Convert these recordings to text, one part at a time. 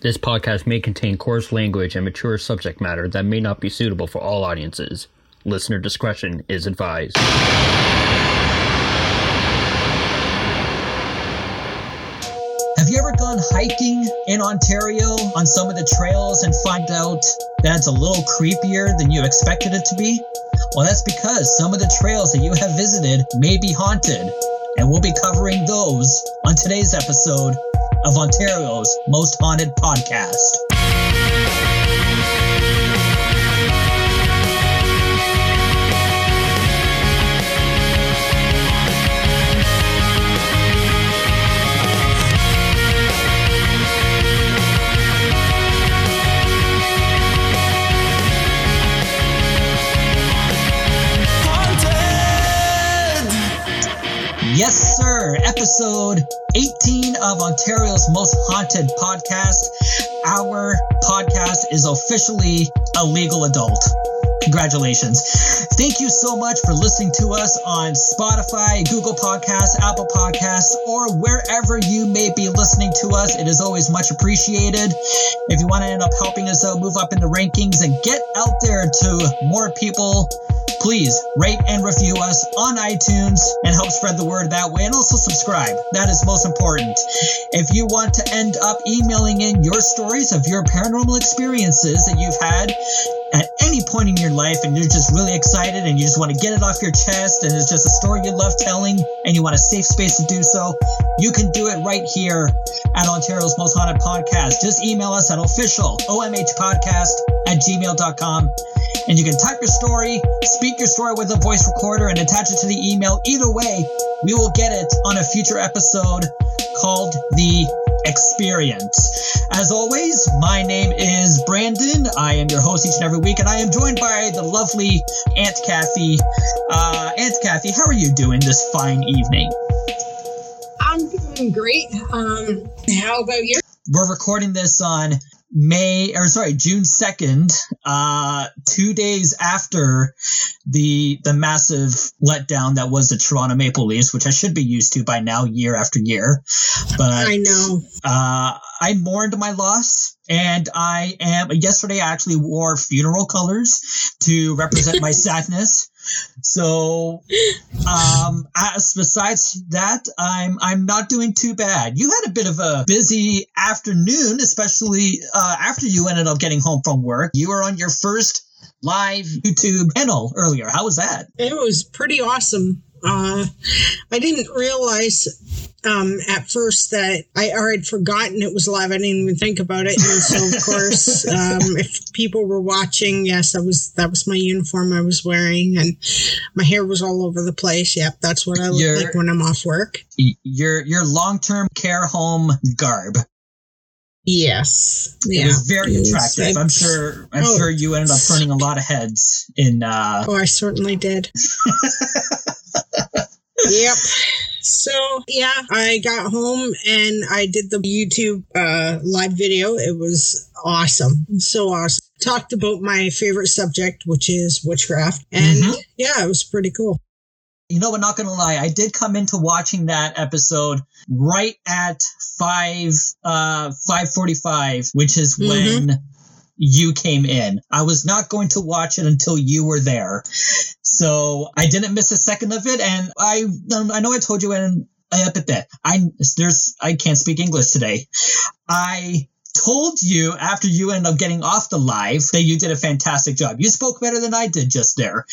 This podcast may contain coarse language and mature subject matter that may not be suitable for all audiences. Listener discretion is advised. Have you ever gone hiking in Ontario on some of the trails and find out that it's a little creepier than you expected it to be? Well, that's because some of the trails that you have visited may be haunted, and we'll be covering those on today's episode of Ontario's Most Haunted Podcast. Yes, sir. Episode 18 of Ontario's Most Haunted Podcast. Our podcast is officially a legal adult. Congratulations. Thank you so much for listening to us on Spotify, Google Podcasts, Apple Podcasts, or wherever you may be listening to us. It is always much appreciated. If you want to end up helping us out, move up in the rankings and get out there to more people please rate and review us on iTunes and help spread the word that way. And also subscribe. That is most important. If you want to end up emailing in your stories of your paranormal experiences that you've had at any point in your life and you're just really excited and you just want to get it off your chest and it's just a story you love telling and you want a safe space to do so, you can do it right here at Ontario's Most Haunted Podcast. Just email us at official omhpodcast at gmail.com and you can type your story, speak your story with a voice recorder, and attach it to the email. Either way, we will get it on a future episode called The Experience. As always, my name is Brandon. I am your host each and every week, and I am joined by the lovely Aunt Kathy. Uh, Aunt Kathy, how are you doing this fine evening? I'm doing great. Um, how about you? We're recording this on May or sorry, June second, uh, two days after the the massive letdown that was the Toronto Maple Leafs, which I should be used to by now, year after year. But I know. Uh, I mourned my loss. And I am, yesterday I actually wore funeral colors to represent my sadness. So, um, as, besides that, I'm I'm not doing too bad. You had a bit of a busy afternoon, especially uh, after you ended up getting home from work. You were on your first live YouTube channel earlier. How was that? It was pretty awesome. Uh, I didn't realize um, at first that I already forgotten it was live. I didn't even think about it, and so of course, um, if people were watching, yes, that was that was my uniform I was wearing, and my hair was all over the place. Yep, that's what I look Your- like when I'm off work. Your your long term care home garb. Yes, yeah, It was very It attractive. I'm sure. I'm Oh. sure you ended up turning a lot of heads in. uh Oh, I certainly did. yep. So yeah, I got home and I did the YouTube uh, live video. It was awesome, so awesome. Talked about my favorite subject, which is witchcraft, and Mhm. yeah, it was pretty cool. You know what? Not gonna lie, I did come into watching that episode right at five uh five forty five, which is Mhm. when you came in. I was not going to watch it until you were there, so I didn't miss a second of it. And I um, I know I told you in but that I there's I can't speak English today. I told you after you ended up getting off the live that you did a fantastic job. You spoke better than I did just there.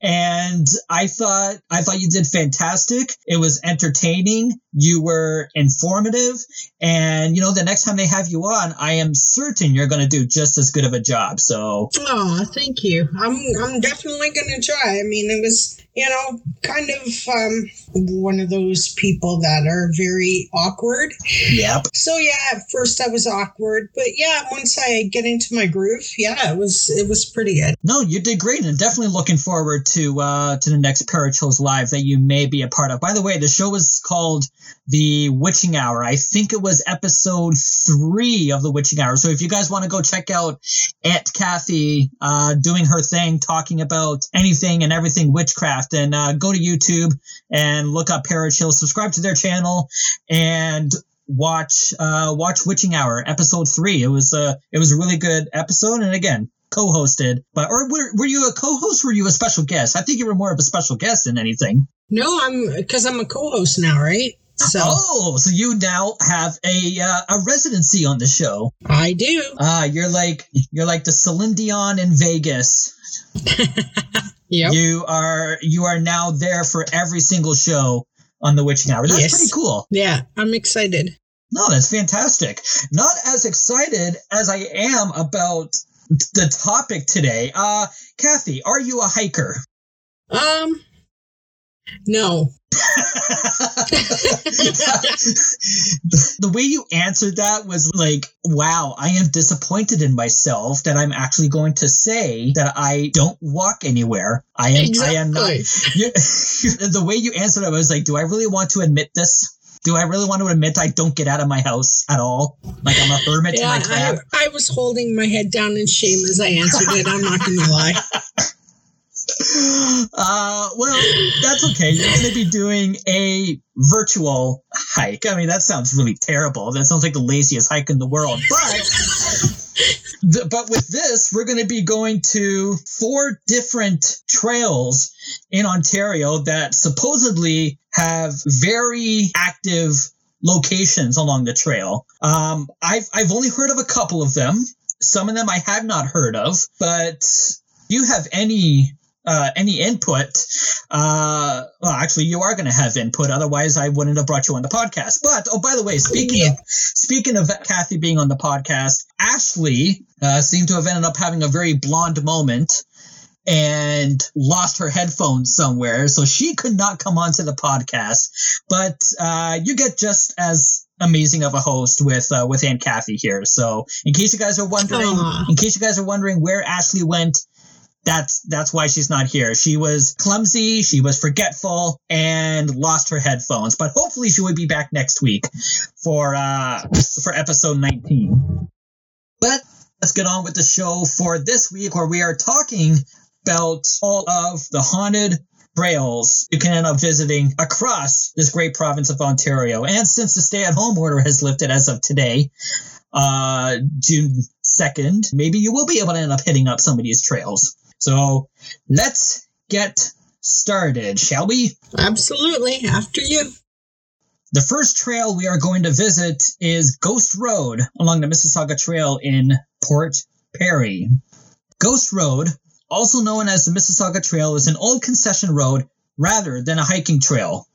And I thought I thought you did fantastic. It was entertaining. You were informative. And you know, the next time they have you on, I am certain you're gonna do just as good of a job. So Oh, thank you. I'm I'm definitely gonna try. I mean, it was you know kind of um, one of those people that are very awkward. Yep. So yeah, at first I was awkward, but yeah, once I get into my groove, yeah, it was it was pretty good. No, you did great, and definitely looking forward to uh, to the next Parachills Live that you may be a part of. By the way, the show was called The Witching Hour. I think it was episode three of The Witching Hour. So if you guys want to go check out Aunt Kathy uh, doing her thing, talking about anything and everything witchcraft, then uh, go to YouTube and look up Parachill, subscribe to their channel, and watch uh, watch Witching Hour episode three. It was uh, it was a really good episode, and again co-hosted. But or were, were you a co-host? Or were you a special guest? I think you were more of a special guest than anything. No, I'm because I'm a co-host now, right? So Oh, so you now have a uh, a residency on the show. I do. Uh, you're like you're like the Celine Dion in Vegas. Yep. You are you are now there for every single show on the Witching Hour. That's Yes. pretty cool. Yeah, I'm excited. No, that's fantastic. Not as excited as I am about the topic today. Uh, Kathy, are you a hiker? Um, no. the way you answered that was like, wow, I am disappointed in myself that I'm actually going to say that I don't walk anywhere. I am, I am not. You- the way you answered it, I was like, do I really want to admit this? Do I really want to admit I don't get out of my house at all? Like I'm a hermit in Yeah, my I. I was holding my head down in shame as I answered it. I'm not going to lie. Uh, well, that's okay. You're going to be doing a virtual hike. I mean, that sounds really terrible. That sounds like the laziest hike in the world. But, but with this, we're going to be going to four different trails in Ontario that supposedly have very active locations along the trail. Um, I've I've only heard of a couple of them. Some of them I have not heard of, but do you have any uh, any input? Uh, well, actually, you are going to have input. Otherwise, I wouldn't have brought you on the podcast. But oh, by the way, speaking Yeah. of speaking of Kathy being on the podcast, Ashley uh, seemed to have ended up having a very blonde moment and lost her headphones somewhere, so she could not come onto the podcast. But uh, you get just as amazing of a host with uh, with Aunt Kathy here. So in case you guys are wondering, Aw. in case you guys are wondering where Ashley went, that's that's why she's not here. She was clumsy, she was forgetful, and lost her headphones. But hopefully she will be back next week for uh for episode 19. But let's get on with the show for this week, where we are talking about all of the haunted trails you can end up visiting across this great province of Ontario. And since the stay-at-home order has lifted as of today, uh, June 2nd, maybe you will be able to end up hitting up some of these trails. So let's get started, shall we? Absolutely. After you. The first trail we are going to visit is Ghost Road along the Mississauga Trail in Port Perry. Ghost Road, also known as the Mississauga Trail, is an old concession road rather than a hiking trail.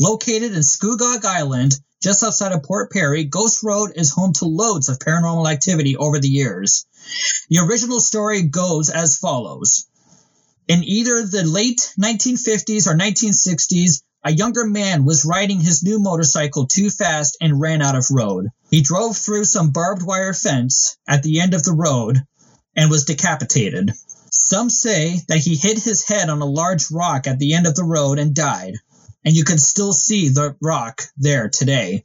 Located in Scugog Island, just outside of Port Perry, Ghost Road is home to loads of paranormal activity over the years. The original story goes as follows. In either the late 1950s or 1960s, a younger man was riding his new motorcycle too fast and ran out of road. He drove through some barbed wire fence at the end of the road and was decapitated. Some say that he hit his head on a large rock at the end of the road and died, and you can still see the rock there today.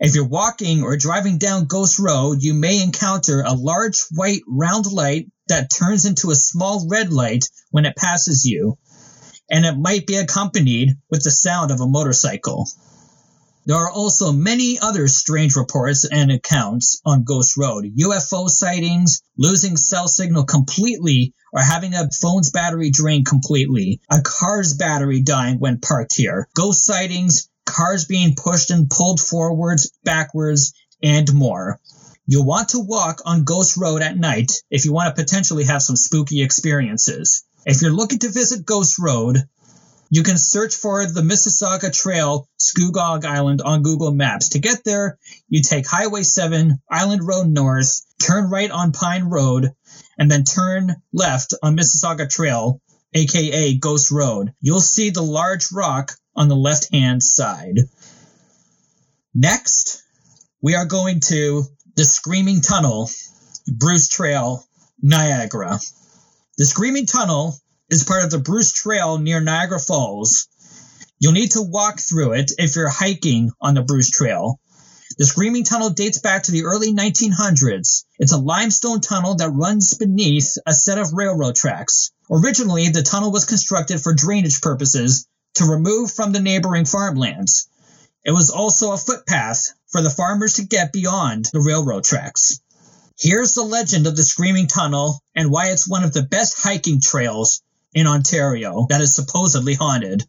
If you're walking or driving down Ghost Road, you may encounter a large white round light that turns into a small red light when it passes you, and it might be accompanied with the sound of a motorcycle. There are also many other strange reports and accounts on Ghost Road. UFO sightings, losing cell signal completely, or having a phone's battery drain completely, a car's battery dying when parked here, ghost sightings, cars being pushed and pulled forwards, backwards, and more. You'll want to walk on Ghost Road at night if you want to potentially have some spooky experiences. If you're looking to visit Ghost Road, you can search for the Mississauga Trail, Scugog Island on Google Maps. To get there, you take Highway 7, Island Road North, turn right on Pine Road, and then turn left on Mississauga Trail, aka Ghost Road. You'll see the large rock on the left hand side. Next, we are going to the Screaming Tunnel, Bruce Trail, Niagara. The Screaming Tunnel is part of the Bruce Trail near Niagara Falls. You'll need to walk through it if you're hiking on the Bruce Trail. The Screaming Tunnel dates back to the early 1900s. It's a limestone tunnel that runs beneath a set of railroad tracks. Originally, the tunnel was constructed for drainage purposes to remove from the neighboring farmlands. It was also a footpath for the farmers to get beyond the railroad tracks. Here's the legend of the Screaming Tunnel and why it's one of the best hiking trails in Ontario that is supposedly haunted.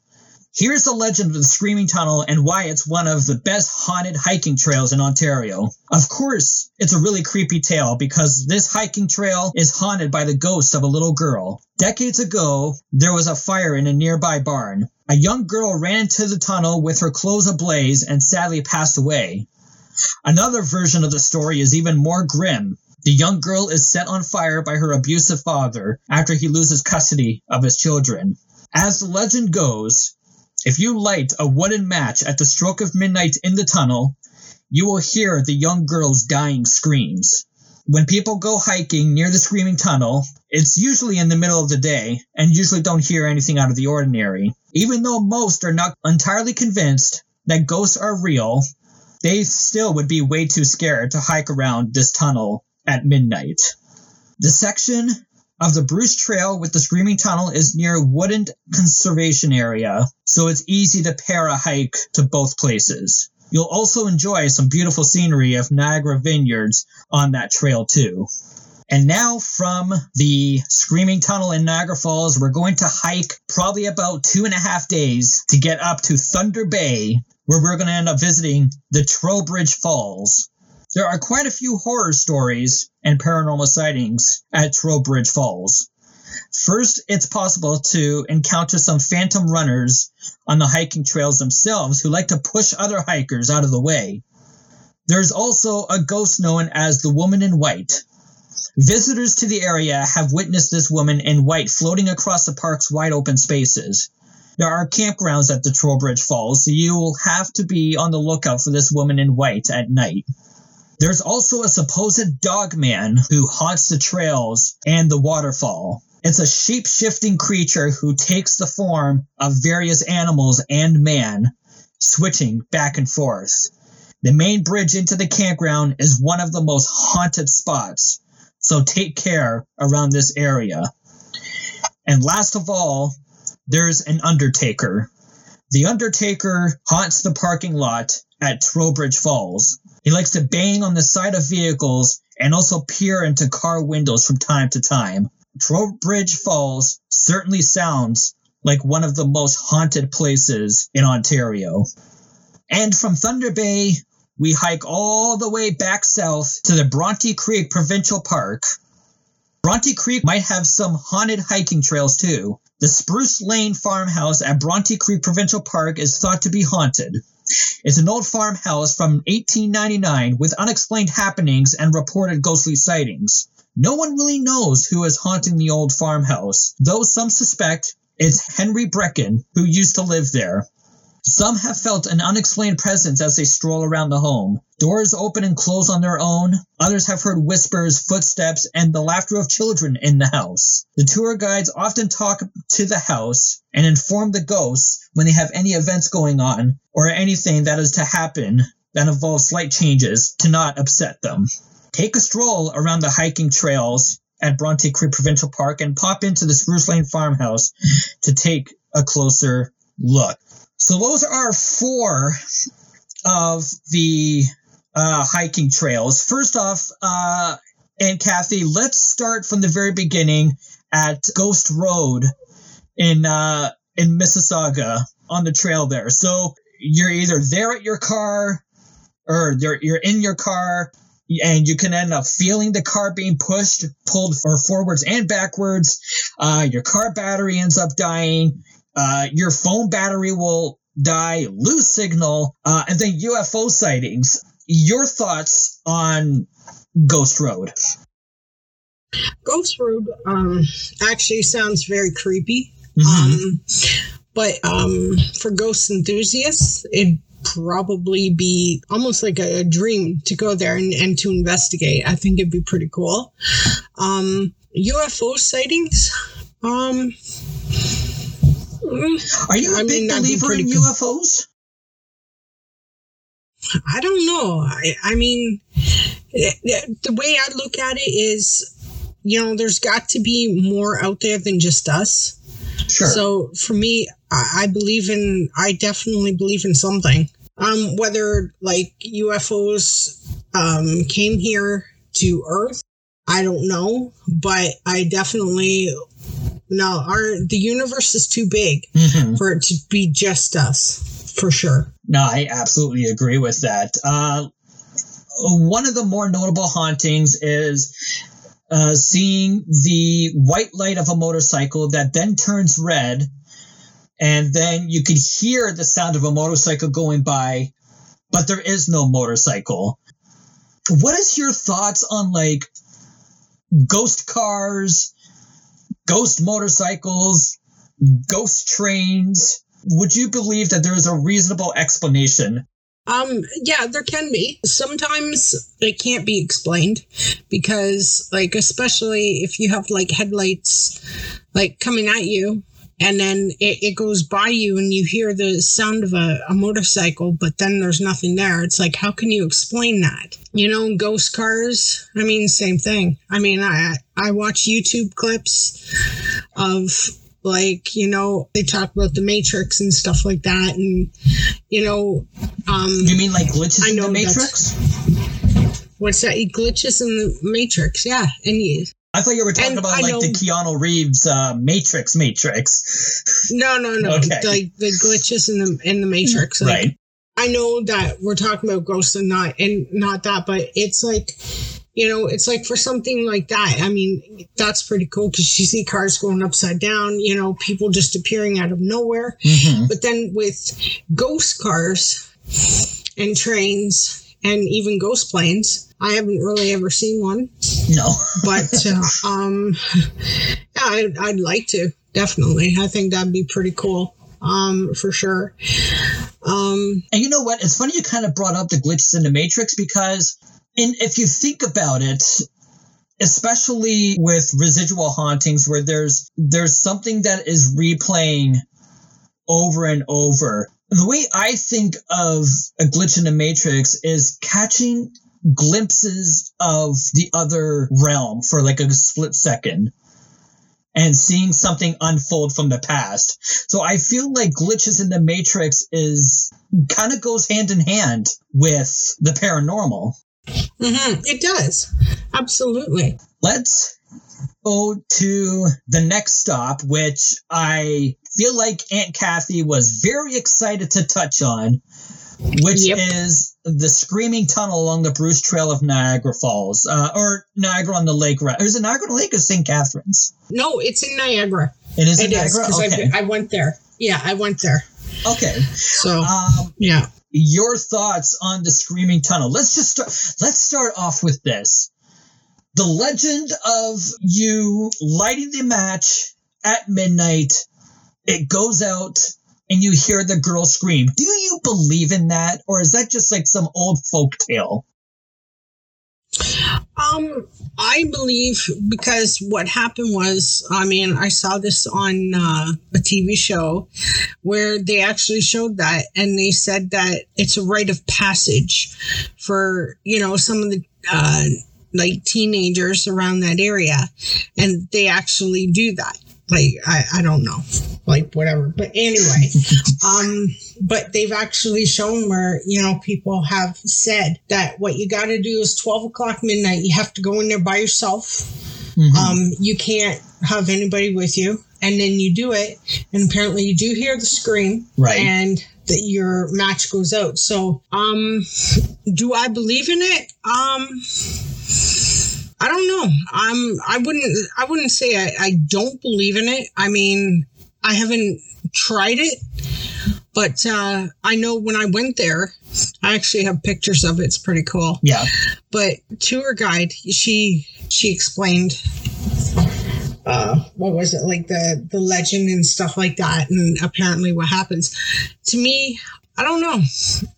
Here's the legend of the Screaming Tunnel and why it's one of the best haunted hiking trails in Ontario. Of course, it's a really creepy tale because this hiking trail is haunted by the ghost of a little girl. Decades ago, there was a fire in a nearby barn. A young girl ran into the tunnel with her clothes ablaze and sadly passed away. Another version of the story is even more grim. The young girl is set on fire by her abusive father after he loses custody of his children. As the legend goes, if you light a wooden match at the stroke of midnight in the tunnel, you will hear the young girl's dying screams. When people go hiking near the Screaming Tunnel, it's usually in the middle of the day and usually don't hear anything out of the ordinary. Even though most are not entirely convinced that ghosts are real, they still would be way too scared to hike around this tunnel at midnight. The section of the Bruce Trail with the Screaming Tunnel is near Woodland Conservation Area, so it's easy to pair a hike to both places. You'll also enjoy some beautiful scenery of Niagara Vineyards on that trail too. And now from the Screaming Tunnel in Niagara Falls, we're going to hike probably about two and a half days to get up to Thunder Bay, where we're going to end up visiting the Trowbridge Falls. There are quite a few horror stories and paranormal sightings at Trowbridge Falls. First, it's possible to encounter some phantom runners on the hiking trails themselves who like to push other hikers out of the way. There's also a ghost known as the Woman in White. Visitors to the area have witnessed this woman in white floating across the park's wide open spaces. There are campgrounds at the Trowbridge Falls, so you will have to be on the lookout for this woman in white at night. There's also a supposed dog man who haunts the trails and the waterfall. It's a shape shifting creature who takes the form of various animals and man, switching back and forth. The main bridge into the campground is one of the most haunted spots, so take care around this area. And last of all, there's an Undertaker. The Undertaker haunts the parking lot at Trowbridge Falls. He likes to bang on the side of vehicles and also peer into car windows from time to time. Trowbridge Falls certainly sounds like one of the most haunted places in Ontario. And from Thunder Bay, we hike all the way back south to the Bronte Creek Provincial Park. Bronte Creek might have some haunted hiking trails too. The Spruce Lane farmhouse at Bronte Creek Provincial Park is thought to be haunted. It's an old farmhouse from 1899 with unexplained happenings and reported ghostly sightings. No one really knows who is haunting the old farmhouse, though some suspect it's Henry Brecken, who used to live there. Some have felt an unexplained presence as they stroll around the home. Doors open and close on their own. Others have heard whispers, footsteps, and the laughter of children in the house. The tour guides often talk to the house and inform the ghosts when they have any events going on or anything that is to happen that involves slight changes to not upset them. Take a stroll around the hiking trails at Bronte Creek Provincial Park and pop into the Spruce Lane Farmhouse to take a closer look. So those are four of the uh, hiking trails. First off, uh, and Kathy, let's start from the very beginning at Ghost Road in uh, in Mississauga on the trail there. So you're either there at your car or you're, you're in your car and you can end up feeling the car being pushed, pulled or forwards and backwards. Uh, your car battery ends up dying. Uh, your phone battery will die, lose signal, uh, and then UFO sightings. Your thoughts on Ghost Road? Ghost Road um, actually sounds very creepy. Mm-hmm. Um, but um, for ghost enthusiasts, it'd probably be almost like a, dream to go there and, and to investigate. I think it'd be pretty cool. Um, UFO sightings. Um, are you a I big mean, believer in UFOs? I don't know. I, I mean, eh, eh, the way I look at it is, you know, there's got to be more out there than just us. Sure. So for me, I, I believe in, I definitely believe in something. Um, whether like UFOs um, came here to Earth, I don't know, but I definitely no. Our the universe is too big Mhm. for it to be just us, for sure. No, I absolutely agree with that. Uh, one of the more notable hauntings is uh, seeing the white light of a motorcycle that then turns red, and then you could hear the sound of a motorcycle going by, but there is no motorcycle. What is your thoughts on like ghost cars, ghost motorcycles, ghost trains? Would you believe that there is a reasonable explanation Um, yeah, there can be. Sometimes it can't be explained because, like, especially if you have like headlights like coming at you and then it, it goes by you and you hear the sound of a, a motorcycle, but then there's nothing there. It's like, how can you explain that? You know, ghost cars. I mean, same thing. I mean, I I watch YouTube clips of like you know they talk about the matrix and stuff like that and you know um You mean like glitches I in the Matrix? what's that glitches in the matrix yeah and you I thought you were talking And about I like know- the Keanu Reeves uh, Matrix Matrix. no no no Okay. like the glitches in the in the matrix like, right. i know that we're talking about ghosts and not and not that but it's like you know it's like for something like that i mean that's pretty cool because you see cars going upside down you know people just appearing out of nowhere Mhm. But then with ghost cars and trains and even ghost planes, I haven't really ever seen one. No. But uh, um, yeah, I'd, I'd like to definitely. I think that'd be pretty cool. Um, for sure. Um, And you know what? It's funny you kind of brought up the glitches in the Matrix because, in if you think about it, especially with residual hauntings, where there's there's something that is replaying over and over. The way I think of a glitch in the Matrix is catching glimpses of the other realm for like a split second and seeing something unfold from the past. So I feel like glitches in the Matrix is kind of goes hand in hand with the paranormal. mhm, it does. Absolutely. Let's go to the next stop, which I feel like Aunt Kathy was very excited to touch on, which Yep. is the Screaming Tunnel along the Bruce Trail of Niagara Falls, uh, or Niagara on the Lake. Is it Niagara on the Lake or St. Catharines? No, it's in Niagara. It is in It Niagara. okay. I, I went there. Yeah, I went there. okay. So Um, yeah. your thoughts on the screaming tunnel let's just start let's start off with this the legend of you lighting the match at midnight it goes out and you hear the girl scream. Do you believe in that? Or is that just like some old folk tale? Um, I believe because what happened was, I mean, I saw this on uh, a TV show where they actually showed that, and they said that it's a rite of passage for you know some of the uh, like teenagers around that area, and they actually do that. Like I, I don't know, like whatever. But anyway, um, but they've actually shown where you know people have said that what you got to do is 12 o'clock midnight. You have to go in there by yourself. Mhm. um, you can't have anybody with you. And then you do it and apparently you do hear the scream right. and that your match goes out. So um do i believe in it? Um i don't know um i wouldn't i wouldn't say i, I don't believe in it i mean i haven't tried it but uh, I know when I went there, I actually have pictures of it. It's pretty cool. yeah But tour guide, she she explained uh, what was it like the the legend and stuff like that, and apparently what happens. To me, I don't know.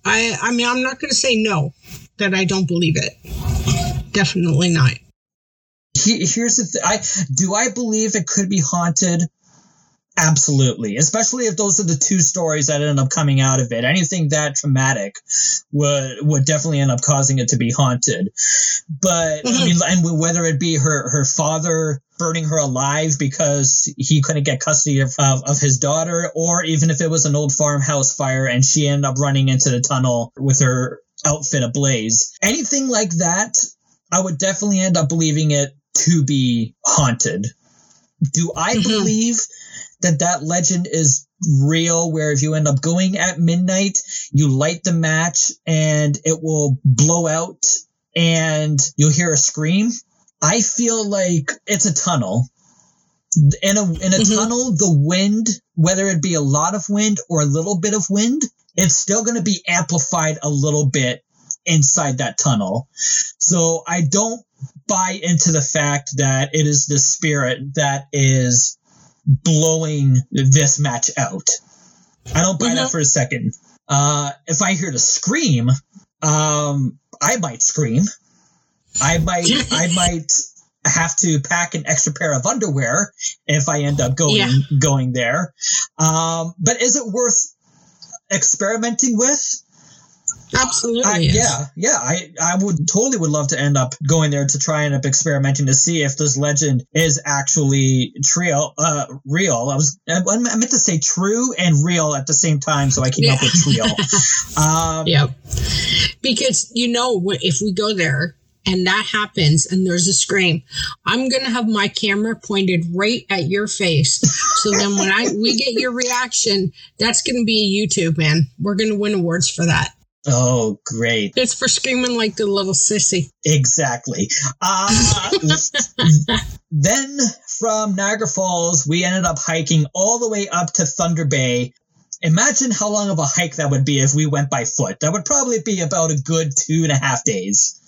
I I mean, I'm not going to say no that I don't believe it. Definitely not. He- here's the thing i do i believe it could be haunted Absolutely, especially if those are the two stories that end up coming out of it. Anything that traumatic would would definitely end up causing it to be haunted. But mm-hmm. I mean, and whether it be her her father burning her alive because he couldn't get custody of, of, of his daughter, or even if it was an old farmhouse fire and she ended up running into the tunnel with her outfit ablaze, anything like that, I would definitely end up believing it to be haunted. Do I mm-hmm. believe that that legend is real where if you end up going at midnight, you light the match and it will blow out and you'll hear a scream. I feel like it's a tunnel. In a in a mm-hmm. tunnel, the wind, whether it be a lot of wind or a little bit of wind, it's still going to be amplified a little bit inside that tunnel. So I don't buy into the fact that it is the spirit that is blowing this match out. I don't buy mm-hmm. that for a second. Uh, if I hear the scream, um, I might scream. I might, I might have to pack an extra pair of underwear if I end up going, yeah. going there. Um, but is it worth experimenting with? Absolutely. I, yeah, yeah. I, I would totally would love to end up going there to try and up experimenting to see if this legend is actually real. Uh, real. I was I meant to say true and real at the same time, so I came yeah. up with real. um, yep. Because you know, if we go there and that happens and there's a scream, I'm gonna have my camera pointed right at your face. So then when I we get your reaction, that's gonna be a YouTube man. We're gonna win awards for that. Oh, great. It's for screaming like the little sissy. Exactly. Uh, then from Niagara Falls, we ended up hiking all the way up to Thunder Bay. Imagine how long of a hike that would be if we went by foot. That would probably be about a good two and a half days.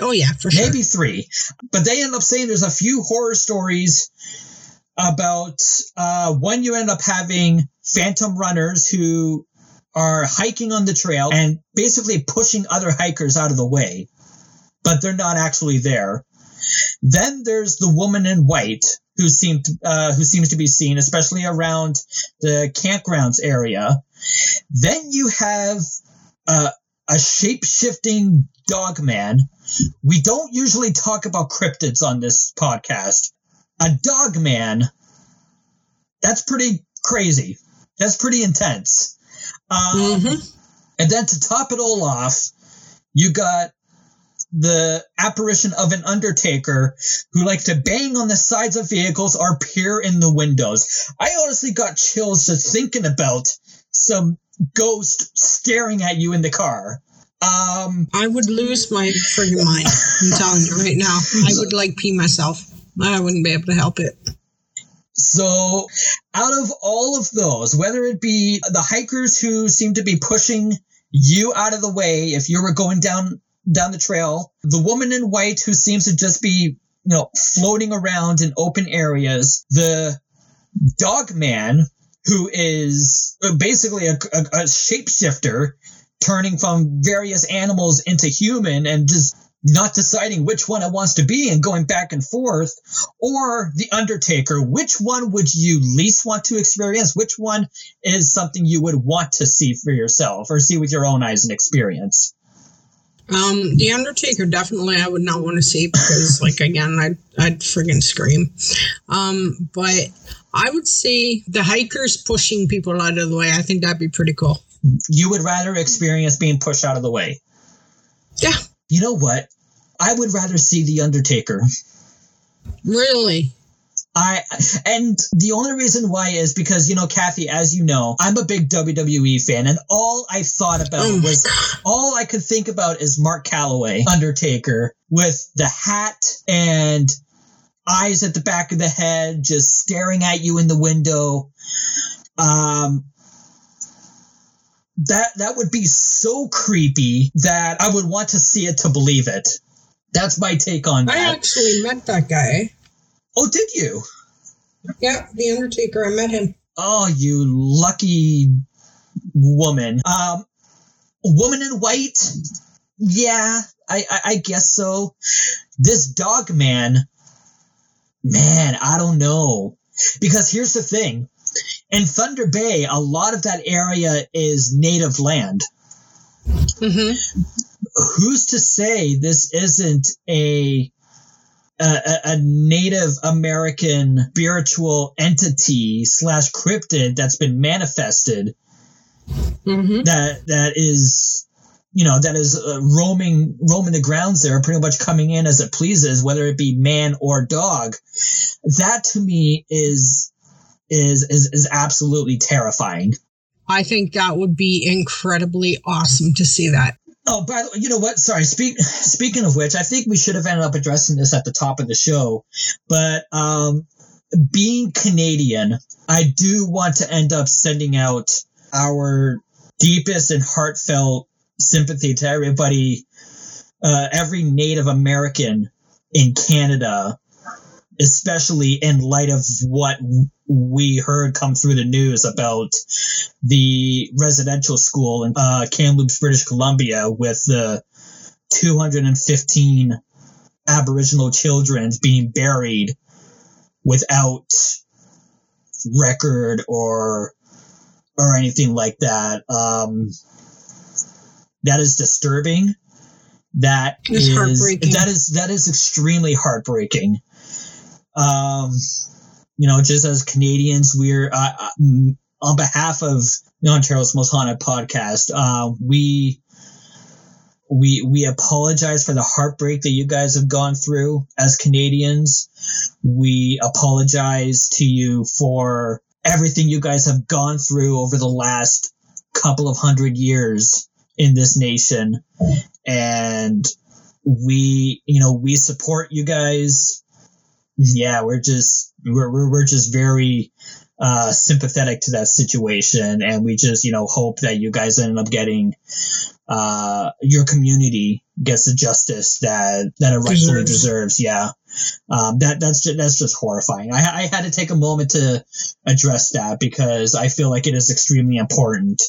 Oh, yeah, for sure. Maybe three. But they end up saying there's a few horror stories about uh, one you end up having phantom runners who are hiking on the trail and basically pushing other hikers out of the way, but they're not actually there. Then there's the woman in white who seemed uh, who seems to be seen, especially around the campgrounds area. Then you have uh, a shape shifting dog man. We don't usually talk about cryptids on this podcast. A dog man. That's pretty crazy. That's pretty intense. Um, mm-hmm. And then to top it all off, you got the apparition of an undertaker who likes to bang on the sides of vehicles or peer in the windows. I honestly got chills just thinking about some ghost staring at you in the car. Um, I would lose my friggin' mind. I'm telling you right now. I would like pee myself. I wouldn't be able to help it. So, out of all of those, whether it be the hikers who seem to be pushing you out of the way if you were going down down the trail, the woman in white who seems to just be, you know, floating around in open areas, the dog man who is basically a, a, a shapeshifter turning from various animals into human and just not deciding which one it wants to be and going back and forth, or The Undertaker, which one would you least want to experience? Which one is something you would want to see for yourself or see with your own eyes and experience? Um, The Undertaker definitely I would not want to see because, like, again, I'd, I'd friggin' scream. Um, but I would see the hikers pushing people out of the way. I think that'd be pretty cool. You would rather experience being pushed out of the way? Yeah. You know what? I would rather see The Undertaker. Really? I and the only reason why is because you know Kathy, as you know, I'm a big WWE fan, and all I thought about oh was all I could think about is Mark Calaway, Undertaker, with the hat and eyes at the back of the head, just staring at you in the window. Um, that that would be so creepy that I would want to see it to believe it. That's my take on that. I actually met that guy. Oh, did you? Yeah, The Undertaker. I met him. Oh, you lucky woman. Um, woman in white. Yeah, I, I, I guess so. This dog man, man, I don't know. because here's the thing in Thunder Bay, a lot of that area is native land. Mm-hmm. Who's to say this isn't a a, a Native American spiritual entity slash cryptid that's been manifested Mm-hmm. that that is you know that is uh, roaming roaming the grounds there pretty much coming in as it pleases whether it be man or dog that to me is is is, is absolutely terrifying I think that would be incredibly awesome to see that. Oh by the way you know what? Sorry speak, speaking of which i think we should have ended up addressing this at the top of the show but um being canadian i do want to end up sending out our deepest and heartfelt sympathy to everybody, uh, every Native American in Canada, especially in light of what we heard come through the news about the residential school in uh, Kamloops, British Columbia, with the 215 Aboriginal children being buried without record or or anything like that. Um, that is disturbing. That It's is- heartbreaking. that is that is extremely heartbreaking. Um, you know, just as Canadians, we're uh, uh, on behalf of the Ontario's Most Haunted podcast. Uh, we we we apologize for the heartbreak that you guys have gone through as Canadians. We apologize to you for everything you guys have gone through over the last couple of hundred years in this nation. And we, you know, we support you guys. Yeah, we're just, we're, we're, we're just very, uh, sympathetic to that situation. And we just, you know, hope that you guys end up getting, uh, your community gets the justice that, that it rightfully Deserves. Yeah. Um, that, that's just, that's just horrifying. I, I had to take a moment to address that because I feel like it is extremely important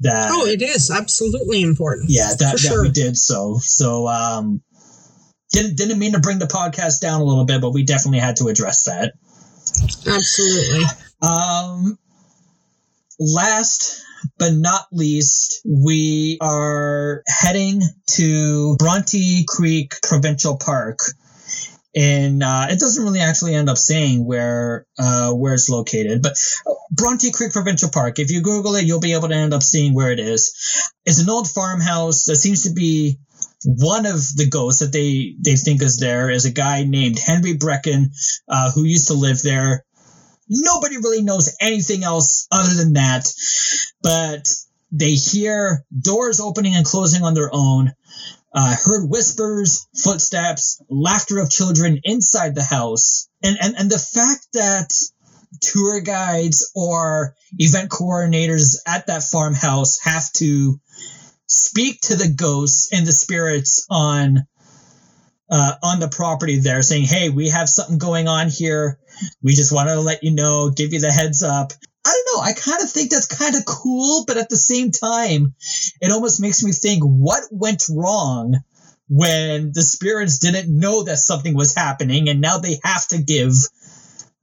that, Oh, it is absolutely important. yeah, that, that sure. we did so. So, um, didn't, didn't mean to bring the podcast down a little bit, but we definitely had to address that. Absolutely. Um, last but not least, we are heading to Bronte Creek Provincial Park. And uh, it doesn't really actually end up saying where uh, where it's located, but Bronte Creek Provincial Park. If you Google it, you'll be able to end up seeing where it is. It's an old farmhouse that seems to be one of the ghosts that they they think is there is a guy named Henry Brecken uh, who used to live there nobody really knows anything else other than that. But they hear doors opening and closing on their own, uh, heard whispers, footsteps, laughter of children inside the house. And, and, and the fact that tour guides or event coordinators at that farmhouse have to speak to the ghosts and the spirits on uh, on the property there saying, Hey, we have something going on here. We just wanted to let you know, give you the heads up. I don't know. I kind of think that's kind of cool, but at the same time, it almost makes me think what went wrong when the spirits didn't know that something was happening and now they have to give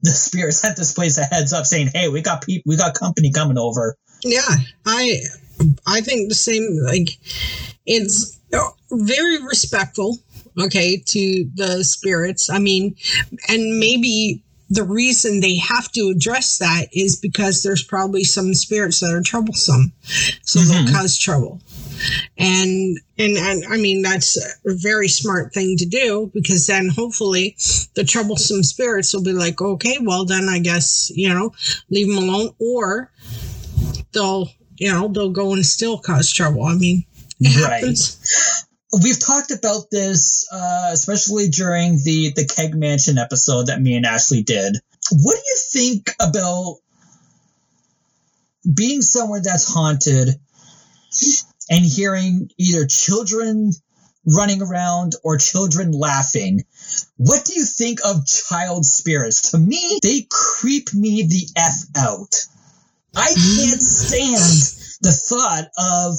the spirits at this place a heads up saying, Hey, we got people, we got company coming over. Yeah, I I think the same. Like it's very respectful. Okay, to the spirits. I mean, and maybe the reason they have to address that is because there's probably some spirits that are troublesome, so Mhm. they'll cause trouble. And, and and I mean that's a very smart thing to do because then hopefully the troublesome spirits will be like, okay, well then I guess you know leave them alone, or they'll you know they'll go and still cause trouble. I mean, it Right. happens. We've talked about this, uh, especially during the the keg mansion episode that me and Ashley did. What do you think about being somewhere that's haunted and hearing either children running around or children laughing? What do you think of child spirits? To me, they creep me the f out. I can't stand the thought of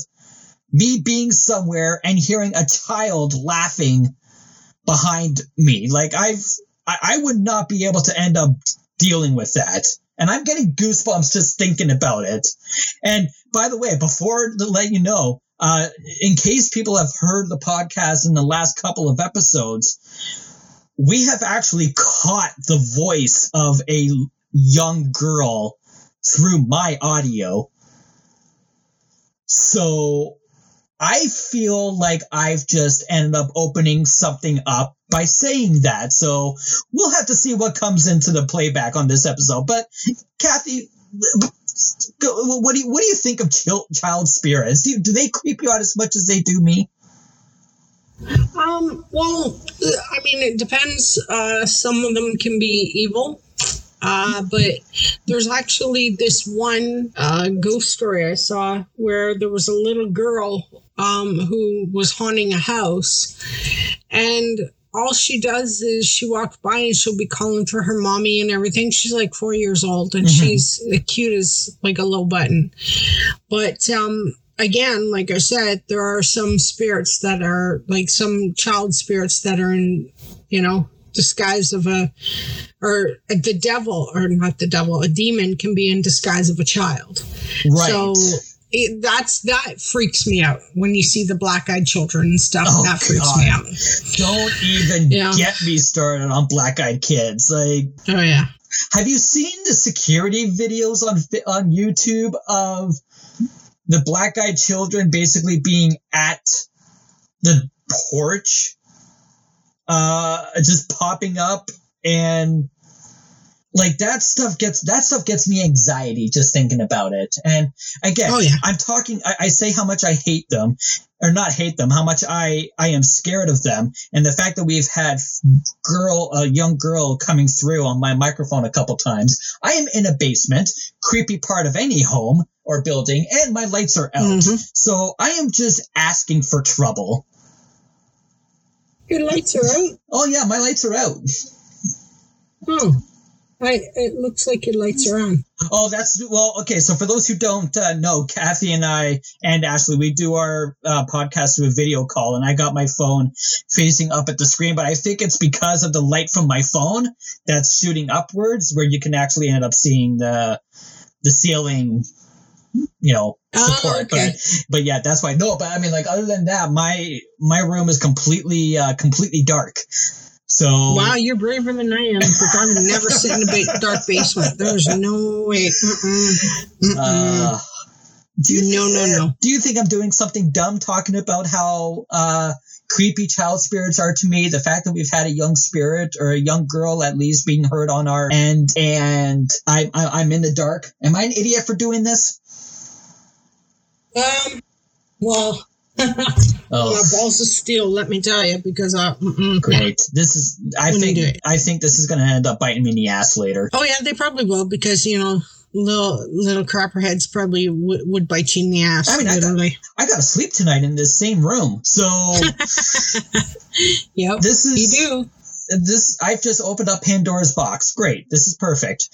me being somewhere and hearing a child laughing behind me. Like I've, I, I would not be able to end up dealing with that. And I'm getting goosebumps just thinking about it. And by the way, before to let you know, uh, in case people have heard the podcast in the last couple of episodes, we have actually caught the voice of a young girl through my audio. So I feel like I've just ended up opening something up by saying that. So we'll have to see what comes into the playback on this episode. But Kathy, what do you what do you think of child spirits? Do, do they creep you out as much as they do me? Um. Well, I mean, it depends. Uh, some of them can be evil. Uh, but there's actually this one uh, ghost story I saw where there was a little girl um, who was haunting a house, and all she does is she walks by and she'll be calling for her mommy and everything. She's like four years old and mm-hmm. she's cute as like a low button. But um, again, like I said, there are some spirits that are like some child spirits that are in, you know, disguise of a, or the devil, or not the devil, a demon can be in disguise of a child. Right. So it, that's that freaks me out when you see the black-eyed children and stuff. Oh, that freaks God. me out. Don't even yeah. get me started on black-eyed kids. Like, oh yeah. Have you seen the security videos on on YouTube of the black-eyed children basically being at the porch, uh, just popping up and like that stuff gets that stuff gets me anxiety just thinking about it. And again, oh, yeah. I'm talking. I, I, say how much I hate them, or not hate them. How much I I am scared of them, and the fact that we've had girl a young girl coming through on my microphone a couple times. I am in a basement, creepy part of any home or building, and my lights are out. Mm-hmm. So I am just asking for trouble. Your lights are out. Oh yeah, my lights are out. Hmm. I, it looks like your lights are on. Oh, that's well. Okay, so for those who don't uh, know, Kathy and I and Ashley, we do our uh, podcast through a video call, and I got my phone facing up at the screen, but I think it's because of the light from my phone that's shooting upwards, where you can actually end up seeing the the ceiling. You know, oh, support, oh, okay. but but yeah, that's why. No, but I mean, like other than that, my my room is completely uh, completely dark. So wow, you're braver than I am because I've never sit in a ba- dark basement. There's no way. Mm-mm. Mm-mm. Uh, do you no, no, no. Do you think I'm doing something dumb talking about how uh, creepy child spirits are to me? The fact that we've had a young spirit or a young girl at least being heard on our end, and I, I, I'm in the dark. Am I an idiot for doing this? Um. Well, oh. My balls of steel, let me tell you, because I mm-mm. great. This is I think I think this is going to end up biting me in the ass later. Oh yeah, they probably will because you know little little crapperheads probably w- would bite you in the ass. I mean, I got, I got to sleep tonight in this same room, so yep, this is you do this I've just opened up Pandora's box. Great. This is perfect.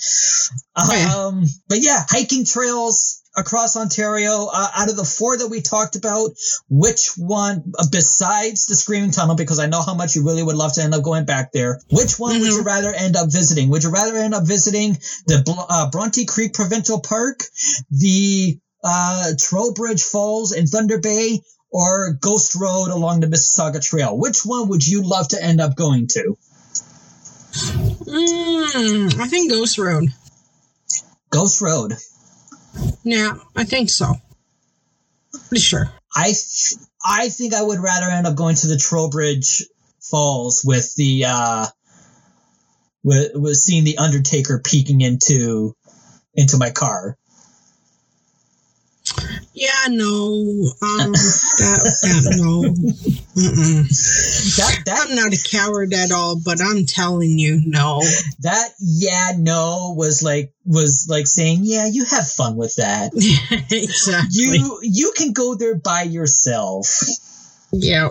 Oh, yeah. Um but yeah, hiking trails across Ontario. Uh, out of the four that we talked about, which one uh, besides the Screaming Tunnel because I know how much you really would love to end up going back there. Which one mm-hmm. would you mm-hmm. rather end up visiting? Would you rather end up visiting the uh, Bronte Creek Provincial Park, the uh, Trowbridge Falls in Thunder Bay, or Ghost Road along the Mississauga Trail? Which one would you love to end up going to? Mm, I think Ghost Road. Ghost Road. Yeah, I think so. Pretty sure. I I think I would rather end up going to the Trowbridge Falls with the uh with, with seeing the Undertaker peeking into into my car. Yeah, no, um, that, that no, that, that, I'm not a coward at all, but I'm telling you, no. That yeah, no was like was like saying, yeah, you have fun with that. exactly. You you can go there by yourself. Yeah.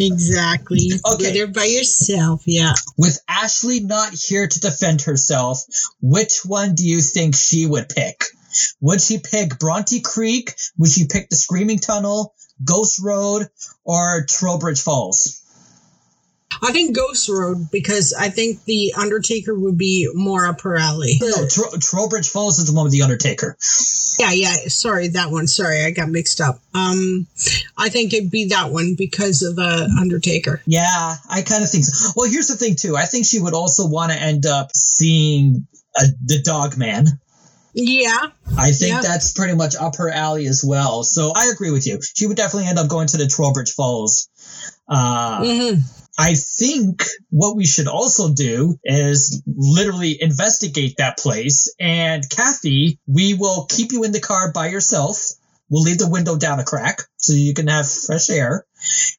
Exactly. Okay. Go there by yourself, yeah. With Ashley not here to defend herself, which one do you think she would pick? Would she pick Bronte Creek? Would she pick the Screaming Tunnel, Ghost Road, or Trowbridge Falls? I think Ghost Road because I think the Undertaker would be more up her alley. No, Tro- Trowbridge Falls is the one with the Undertaker. Yeah, yeah. Sorry, that one. Sorry, I got mixed up. Um, I think it'd be that one because of the Undertaker. Yeah, I kind of think so. Well, here's the thing too. I think she would also want to end up seeing uh, the Dog Man. Yeah, I think Yeah. that's pretty much up her alley as well. So I agree with you. She would definitely end up going to the Trowbridge Falls. Uh, hmm I think what we should also do is literally investigate that place. And Kathy, we will keep you in the car by yourself. We'll leave the window down a crack so you can have fresh air.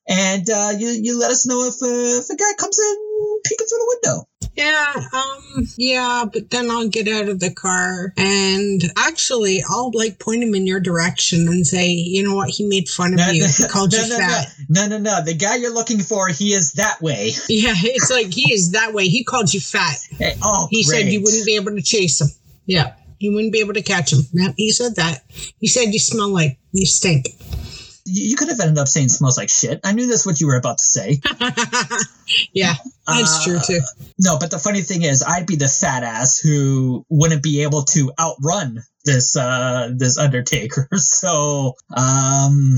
And uh, you, you let us know if, uh, if a guy comes in peeking through the window. Yeah, um, yeah. But then I'll get out of the car and actually, I'll like point him in your direction and say, you know what? He made fun of you. He called no, you no, fat. no, no, no, no. The guy you're looking for, he is that way. Yeah, it's like he is that way. He called you fat. Eh, Oh, He said you wouldn't be able to chase him. Yeah. You wouldn't be able to catch him. Yep, he said that. He said you smell like you stink. You could have ended up saying smells like shit. I knew that's what you were about to say. yeah, that's Uh, true too. No, but the funny thing is, I'd be the fat ass who wouldn't be able to outrun this uh this Undertaker. So, um,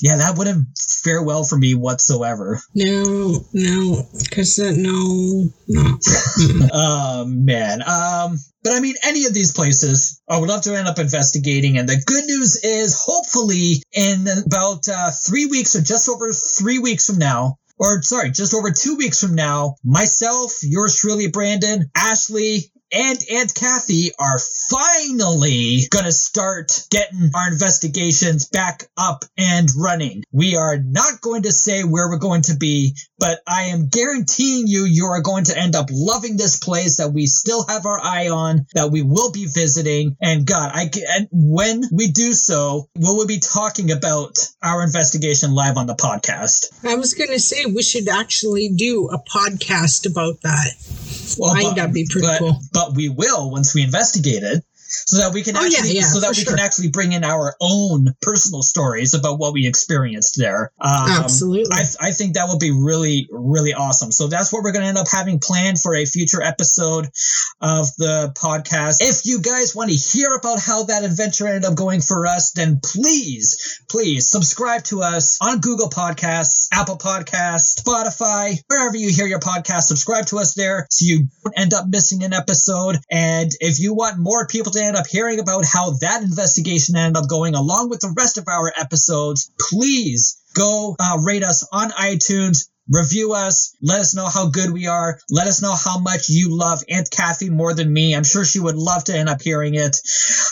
yeah, that wouldn't fare well for me whatsoever. No, no, because no, no. Oh man. Um, but I mean, any of these places, I would love to end up investigating. And the good news is, hopefully, in about uh, three weeks or just over three weeks from now. Or sorry, just over two weeks from now, myself, yours truly, Brandon, Ashley, and Aunt Kathy are finally gonna start getting our investigations back up and running. We are not going to say where we're going to be, but I am guaranteeing you, you are going to end up loving this place that we still have our eye on, that we will be visiting. And God, I and when we do so, we will be talking about our investigation live on the podcast. I was going to say we should actually do a podcast about that. Well, I think that'd be pretty but, cool. But we will once we investigate it. So that we can Oh, yeah, actually, yeah, so that we sure. can actually bring in our own personal stories about what we experienced there. Um, Absolutely. I, I think that would be really, really awesome. So that's what we're going to end up having planned for a future episode of the podcast. If you guys want to hear about how that adventure ended up going for us, then please, please subscribe to us on Google Podcasts, Apple Podcasts, Spotify, wherever you hear your podcast. Subscribe to us there so you don't end up missing an episode. And if you want more people to end up hearing about how that investigation ended up going along with the rest of our episodes, please go uh, rate us on iTunes. Review us. Let us know how good we are. Let us know how much you love Aunt Kathy more than me. I'm sure she would love to end up hearing it.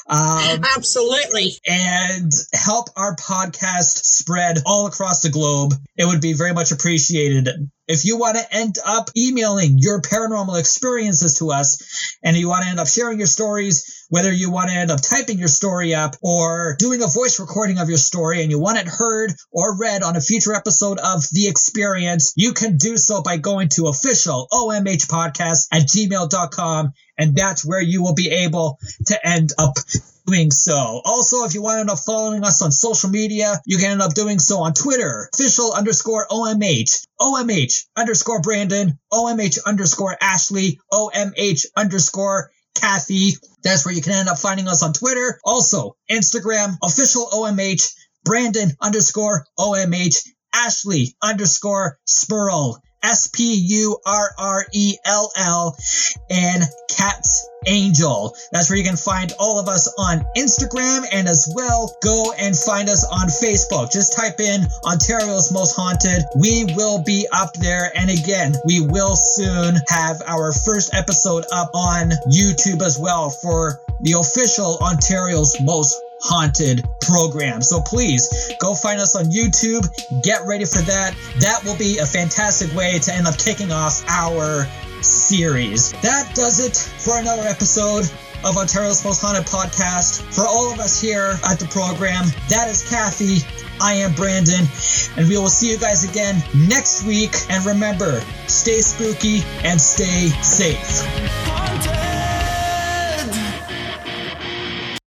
Um, Absolutely. and help our podcast spread all across the globe. It would be very much appreciated. If you want to end up emailing your paranormal experiences to us and you want to end up sharing your stories, whether you want to end up typing your story up or doing a voice recording of your story and you want it heard or read on a future episode of The Experience, you can do so by going to official OMH podcast at gmail.com and that's where you will be able to end up doing so. Also, if you want to end up following us on social media, you can end up doing so on Twitter, official underscore OMH, OMH underscore Brandon, OMH underscore Ashley, OMH underscore Kathy. That's where you can end up finding us on Twitter. Also, Instagram, official OMH, Brandon underscore OMH, Ashley underscore Spurrell, S P U R R E L L, and Cat's Angel. That's where you can find all of us on Instagram and as well go and find us on Facebook. Just type in Ontario's Most Haunted. We will be up there. And again, we will soon have our first episode up on YouTube as well for the official Ontario's Most haunted program. So please go find us on YouTube. Get ready for that. That will be a fantastic way to end up kicking off our series. That does it for another episode of Ontario's Most Haunted Podcast. For all of us here at the program, that is Kathy. I am Brandon, and we will see you guys again next week. And remember, stay spooky and stay safe.